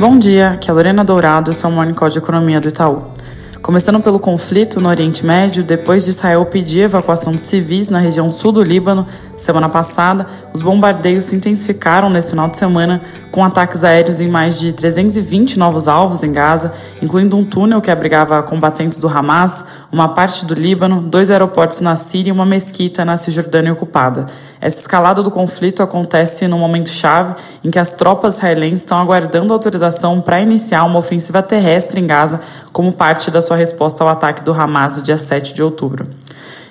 Bom dia, aqui é a Lorena Dourado, esse é Call de Economia do Itaú. Começando pelo conflito no Oriente Médio, depois de Israel pedir evacuação de civis na região sul do Líbano, semana passada, os bombardeios se intensificaram nesse final de semana, com ataques aéreos em mais de 320 novos alvos em Gaza, incluindo um túnel que abrigava combatentes do Hamas, uma parte do Líbano, dois aeroportos na Síria e uma mesquita na Cisjordânia ocupada. Essa escalada do conflito acontece num momento chave em que as tropas israelenses estão aguardando autorização para iniciar uma ofensiva terrestre em Gaza como parte da sua resposta ao ataque do Hamas no dia 7 de outubro.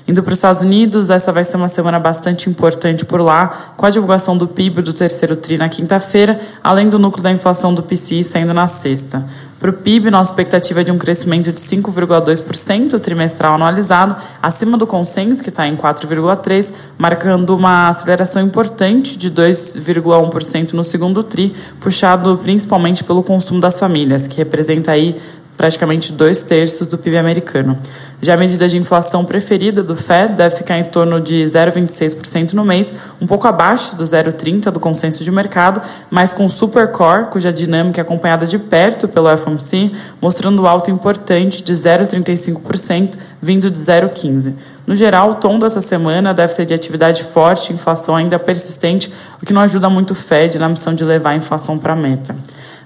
Indo para os Estados Unidos, essa vai ser uma semana bastante importante por lá, com a divulgação do PIB do terceiro TRI na quinta-feira, além do núcleo da inflação do PCI saindo na sexta. Para o PIB, nossa expectativa é de um crescimento de 5,2% trimestral anualizado, acima do consenso, que está em 4,3%, marcando uma aceleração importante de 2,1% no segundo TRI, puxado principalmente pelo consumo das famílias, que representa aí praticamente dois terços do PIB americano. Já a medida de inflação preferida do Fed deve ficar em torno de 0,26% no mês, um pouco abaixo do 0,30% do consenso de mercado, mas com Supercore, cuja dinâmica é acompanhada de perto pelo FOMC, mostrando alta importante de 0,35%, vindo de 0,15%. No geral, o tom dessa semana deve ser de atividade forte, inflação ainda persistente, o que não ajuda muito o Fed na missão de levar a inflação para a meta.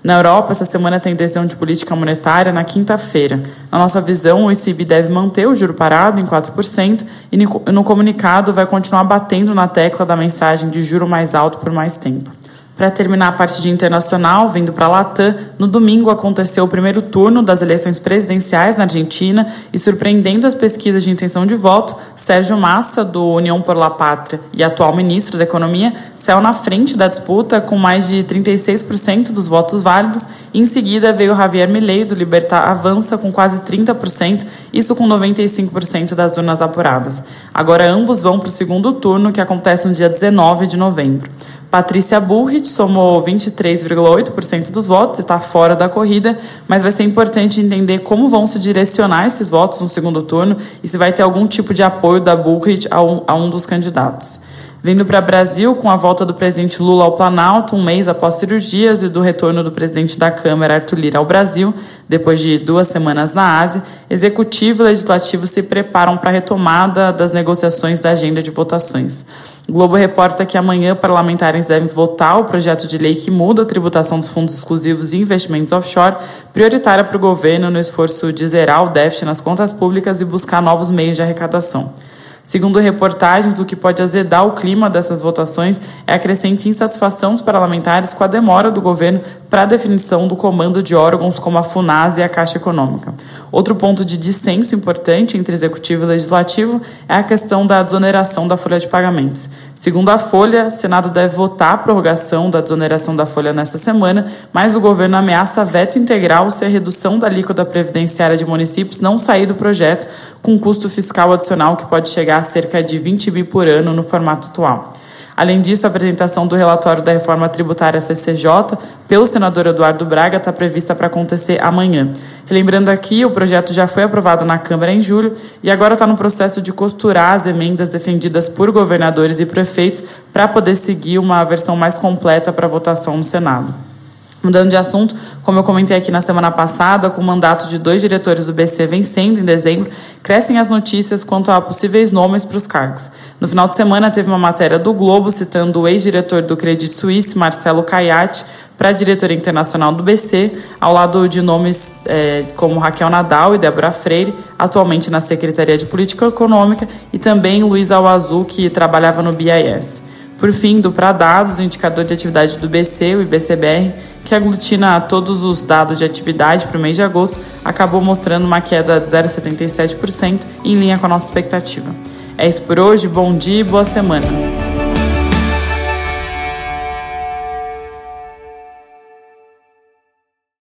Na Europa, essa semana tem decisão de política monetária na quinta-feira. Na nossa visão, o ECB deve manter o juro parado em 4% e no comunicado vai continuar batendo na tecla da mensagem de juro mais alto por mais tempo. Para terminar a parte de internacional, vindo para a Latam, no domingo aconteceu o primeiro turno das eleições presidenciais na Argentina e, surpreendendo as pesquisas de intenção de voto, Sérgio Massa, do União por la Pátria e atual ministro da Economia, saiu na frente da disputa com mais de 36% dos votos válidos. E em seguida veio Javier Milei, do Libertar Avança, com quase 30%, isso com 95% das urnas apuradas. Agora ambos vão para o segundo turno, que acontece no dia 19 de novembro. Patrícia Bullrich somou 23,8% dos votos e está fora da corrida, mas vai ser importante entender como vão se direcionar esses votos no segundo turno e se vai ter algum tipo de apoio da Bullrich a um, a um dos candidatos. Vindo para Brasil, com a volta do presidente Lula ao Planalto, um mês após cirurgias, e do retorno do presidente da Câmara, Arthur Lira, ao Brasil, depois de duas semanas na Ásia, executivo e legislativo se preparam para a retomada das negociações da agenda de votações. O Globo reporta que amanhã parlamentares devem votar o projeto de lei que muda a tributação dos fundos exclusivos e investimentos offshore, prioritária para o governo no esforço de zerar o déficit nas contas públicas e buscar novos meios de arrecadação. Segundo reportagens, o que pode azedar o clima dessas votações é a crescente insatisfação dos parlamentares com a demora do governo para a definição do comando de órgãos como a FUNAS e a Caixa Econômica. Outro ponto de dissenso importante entre executivo e legislativo é a questão da desoneração da folha de pagamentos. Segundo a Folha, o Senado deve votar a prorrogação da desoneração da folha nesta semana, mas o governo ameaça veto integral se a redução da alíquota previdenciária de municípios não sair do projeto, com custo fiscal adicional que pode chegar a cerca de 20 bi por ano no formato atual. Além disso, a apresentação do relatório da reforma tributária CCJ pelo senador Eduardo Braga está prevista para acontecer amanhã. Lembrando aqui, o projeto já foi aprovado na Câmara em julho e agora está no processo de costurar as emendas defendidas por governadores e prefeitos para poder seguir uma versão mais completa para votação no Senado. Mudando de assunto, como eu comentei aqui na semana passada, com o mandato de dois diretores do BC vencendo em dezembro, crescem as notícias quanto a possíveis nomes para os cargos. No final de semana, teve uma matéria do Globo citando o ex-diretor do Credit Suisse, Marcelo Caiate, para a diretoria internacional do BC, ao lado de nomes é, como Raquel Nadal e Débora Freire, atualmente na Secretaria de Política Econômica, e também Luiz Alazul, que trabalhava no BIS. Por fim, do Pradados, o indicador de atividade do BC, o IBCBR, que aglutina todos os dados de atividade para o mês de agosto, acabou mostrando uma queda de 0,77%, em linha com a nossa expectativa. É isso por hoje, bom dia e boa semana.